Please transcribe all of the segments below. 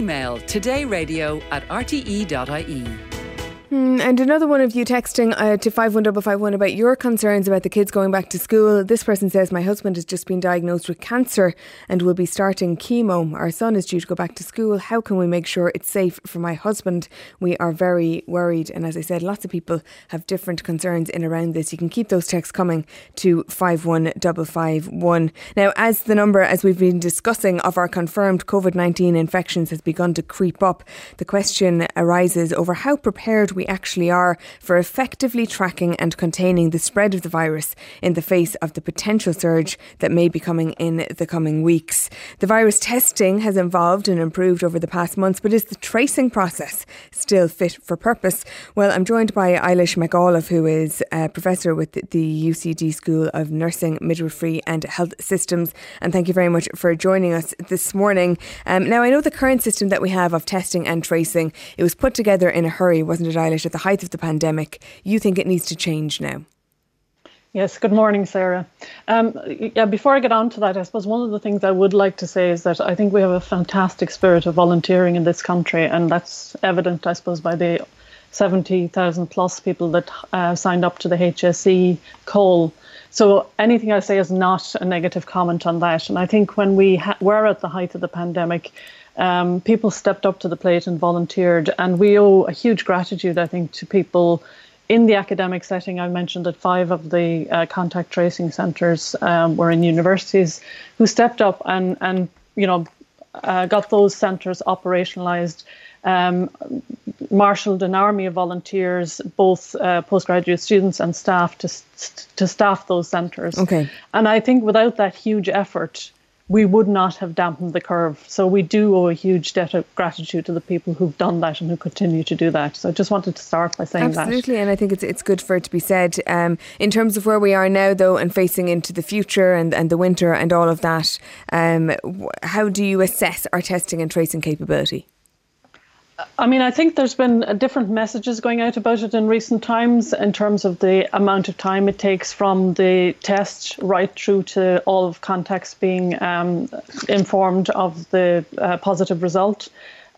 Email todayradio at rte.ie. Mm, and another one of you texting uh, to 51551 about your concerns about the kids going back to school. This person says, My husband has just been diagnosed with cancer and will be starting chemo. Our son is due to go back to school. How can we make sure it's safe for my husband? We are very worried. And as I said, lots of people have different concerns in around this. You can keep those texts coming to 51551. Now, as the number, as we've been discussing, of our confirmed COVID 19 infections has begun to creep up, the question arises over how prepared we we actually are for effectively tracking and containing the spread of the virus in the face of the potential surge that may be coming in the coming weeks. The virus testing has evolved and improved over the past months, but is the tracing process still fit for purpose? Well, I'm joined by Eilish McAuliffe, who is a professor with the UCD School of Nursing, Midwifery and Health Systems. And thank you very much for joining us this morning. Um, now, I know the current system that we have of testing and tracing, it was put together in a hurry, wasn't it, Eilish? At the height of the pandemic. You think it needs to change now? Yes, good morning, Sarah. Um, yeah, before I get on to that, I suppose one of the things I would like to say is that I think we have a fantastic spirit of volunteering in this country, and that's evident, I suppose, by the 70,000 plus people that uh, signed up to the HSE call. So anything I say is not a negative comment on that. And I think when we ha- were at the height of the pandemic, um, people stepped up to the plate and volunteered. And we owe a huge gratitude, I think, to people in the academic setting. I mentioned that five of the uh, contact tracing centres um, were in universities who stepped up and, and you know, uh, got those centres operationalised. Um, marshalled an army of volunteers, both uh, postgraduate students and staff, to to staff those centres. Okay. And I think without that huge effort, we would not have dampened the curve. So we do owe a huge debt of gratitude to the people who've done that and who continue to do that. So I just wanted to start by saying Absolutely, that. Absolutely, and I think it's it's good for it to be said. Um, in terms of where we are now, though, and facing into the future and, and the winter and all of that, um, how do you assess our testing and tracing capability? I mean, I think there's been different messages going out about it in recent times in terms of the amount of time it takes from the test right through to all of contacts being um, informed of the uh, positive result.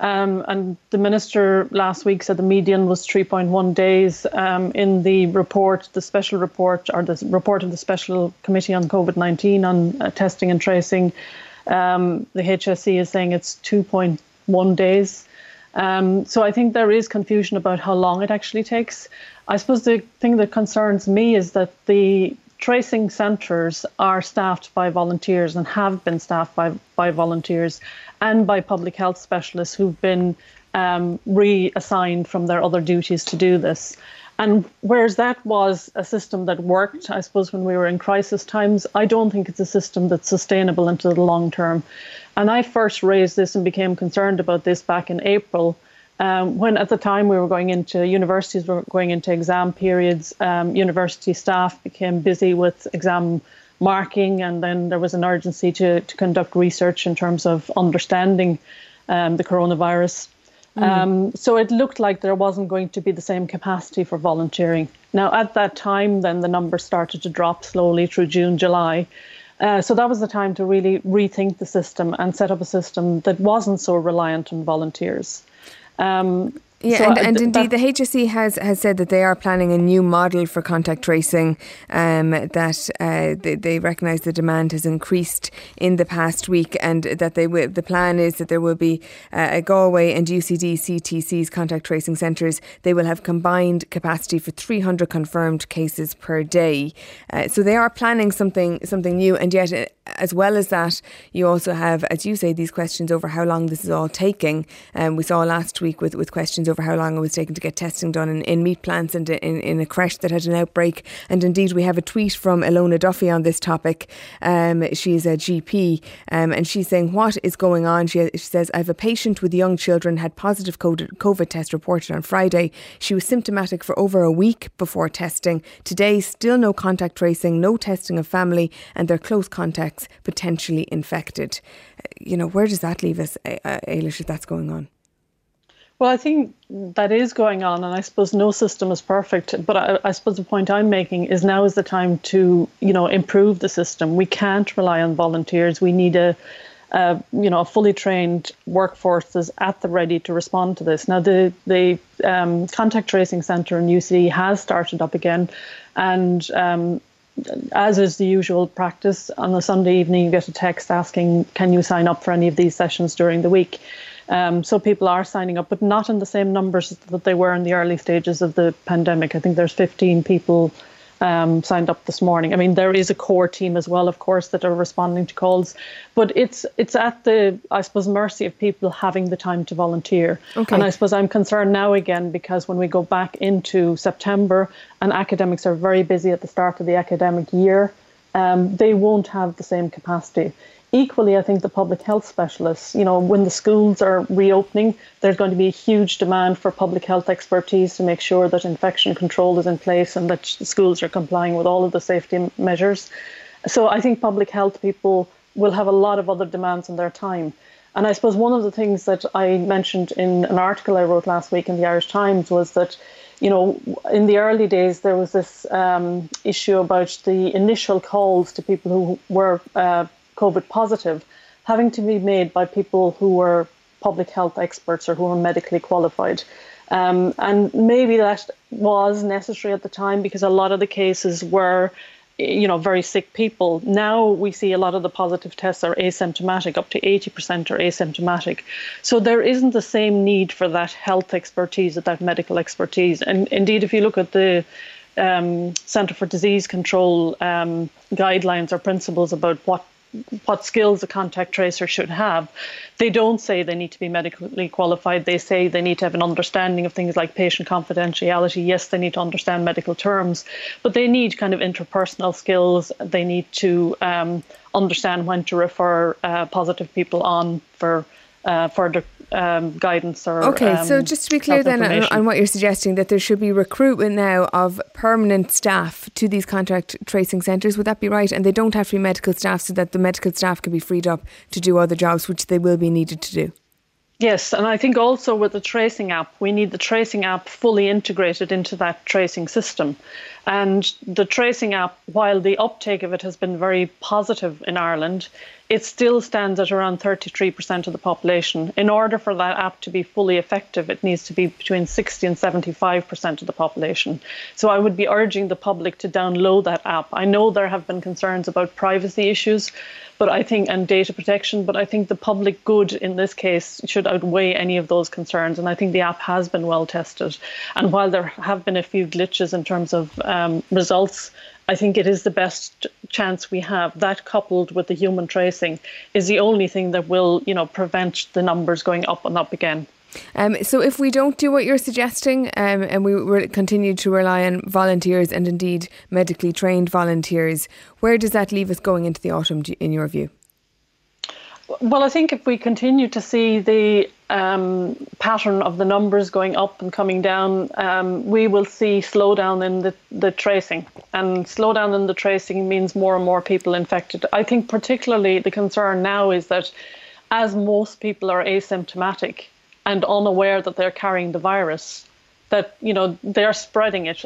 Um, and the minister last week said the median was 3.1 days. Um, in the report, the special report, or the report of the Special Committee on COVID 19 on uh, testing and tracing, um, the HSE is saying it's 2.1 days. Um, so I think there is confusion about how long it actually takes. I suppose the thing that concerns me is that the tracing centres are staffed by volunteers and have been staffed by, by volunteers and by public health specialists who've been um, reassigned from their other duties to do this. And whereas that was a system that worked, I suppose, when we were in crisis times, I don't think it's a system that's sustainable into the long term. And I first raised this and became concerned about this back in April. Um, when at the time we were going into universities, we were going into exam periods, um, university staff became busy with exam marking, and then there was an urgency to, to conduct research in terms of understanding um, the coronavirus. Mm. Um, so it looked like there wasn't going to be the same capacity for volunteering. Now, at that time, then the numbers started to drop slowly through June, July. Uh, so that was the time to really rethink the system and set up a system that wasn't so reliant on volunteers. Um, yeah, so and, and indeed, the HSE has, has said that they are planning a new model for contact tracing. Um, that uh, they, they recognise the demand has increased in the past week, and that they will. The plan is that there will be uh, a Galway and UCD CTC's contact tracing centres. They will have combined capacity for 300 confirmed cases per day. Uh, so they are planning something something new, and yet uh, as well as that, you also have, as you say, these questions over how long this is all taking. Um, we saw last week with, with questions over how long it was taking to get testing done in, in meat plants and in, in a creche that had an outbreak. And indeed, we have a tweet from Ilona Duffy on this topic. Um, she's a GP um, and she's saying, What is going on? She, she says, I have a patient with young children, had positive COVID test reported on Friday. She was symptomatic for over a week before testing. Today, still no contact tracing, no testing of family, and their close contacts potentially infected. You know, where does that leave us, Eilish, if that's going on? Well, I think that is going on, and I suppose no system is perfect. But I, I, suppose the point I'm making is now is the time to, you know, improve the system. We can't rely on volunteers. We need a uh, you know, a fully trained workforce is at the ready to respond to this. Now, the the um, contact tracing centre in UCD has started up again, and um, as is the usual practice, on a Sunday evening you get a text asking, "Can you sign up for any of these sessions during the week?" Um, so people are signing up, but not in the same numbers that they were in the early stages of the pandemic. I think there's 15 people um, signed up this morning. I mean, there is a core team as well, of course, that are responding to calls, but it's it's at the I suppose mercy of people having the time to volunteer. Okay. And I suppose I'm concerned now again because when we go back into September and academics are very busy at the start of the academic year, um, they won't have the same capacity equally, I think the public health specialists, you know, when the schools are reopening, there's going to be a huge demand for public health expertise to make sure that infection control is in place and that schools are complying with all of the safety measures. So I think public health people will have a lot of other demands on their time. And I suppose one of the things that I mentioned in an article I wrote last week in the Irish Times was that, you know, in the early days there was this um, issue about the initial calls to people who were uh, COVID positive having to be made by people who were public health experts or who were medically qualified. Um, and maybe that was necessary at the time because a lot of the cases were you know very sick people. Now we see a lot of the positive tests are asymptomatic up to 80% are asymptomatic. So there isn't the same need for that health expertise that medical expertise. And indeed if you look at the um, Centre for Disease Control um, guidelines or principles about what what skills a contact tracer should have. They don't say they need to be medically qualified. They say they need to have an understanding of things like patient confidentiality. Yes, they need to understand medical terms, but they need kind of interpersonal skills. They need to um, understand when to refer uh, positive people on for uh, further um, guidance or okay um, so just to be clear then on, on, what you're suggesting that there should be recruitment now of permanent staff to these contact tracing centres would that be right? And they don't have to be medical staff so that the medical staff can be freed up to do other jobs which they will be needed to do. Yes, and I think also with the tracing app, we need the tracing app fully integrated into that tracing system. And the tracing app, while the uptake of it has been very positive in Ireland, it still stands at around 33% of the population. In order for that app to be fully effective, it needs to be between 60 and 75% of the population. So I would be urging the public to download that app. I know there have been concerns about privacy issues, but I think and data protection, but I think the public good in this case should outweigh any of those concerns. And I think the app has been well tested. And while there have been a few glitches in terms of um, results, I think it is the best chance we have. That coupled with the human tracing is the only thing that will, you know, prevent the numbers going up and up again. Um, so, if we don't do what you're suggesting, um, and we re- continue to rely on volunteers and indeed medically trained volunteers, where does that leave us going into the autumn, in your view? Well, I think if we continue to see the um, pattern of the numbers going up and coming down, um, we will see slowdown in the, the tracing. And slowdown in the tracing means more and more people infected. I think, particularly, the concern now is that as most people are asymptomatic and unaware that they're carrying the virus, that you know they're spreading it.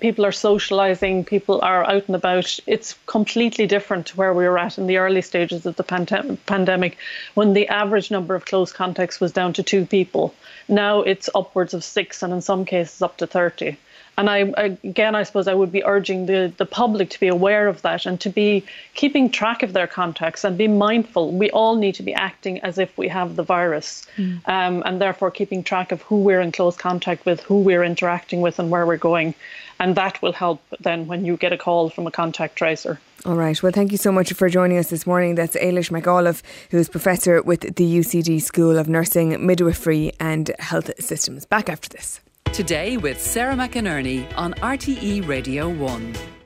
People are socializing. People are out and about. It's completely different to where we were at in the early stages of the pandem- pandemic, when the average number of close contacts was down to two people. Now it's upwards of six, and in some cases up to thirty. And I, again, I suppose I would be urging the, the public to be aware of that and to be keeping track of their contacts and be mindful. We all need to be acting as if we have the virus mm. um, and therefore keeping track of who we're in close contact with, who we're interacting with, and where we're going. And that will help then when you get a call from a contact tracer. All right. Well, thank you so much for joining us this morning. That's Eilish McAuliffe, who is professor with the UCD School of Nursing, Midwifery and Health Systems. Back after this. Today with Sarah McInerney on RTE Radio 1.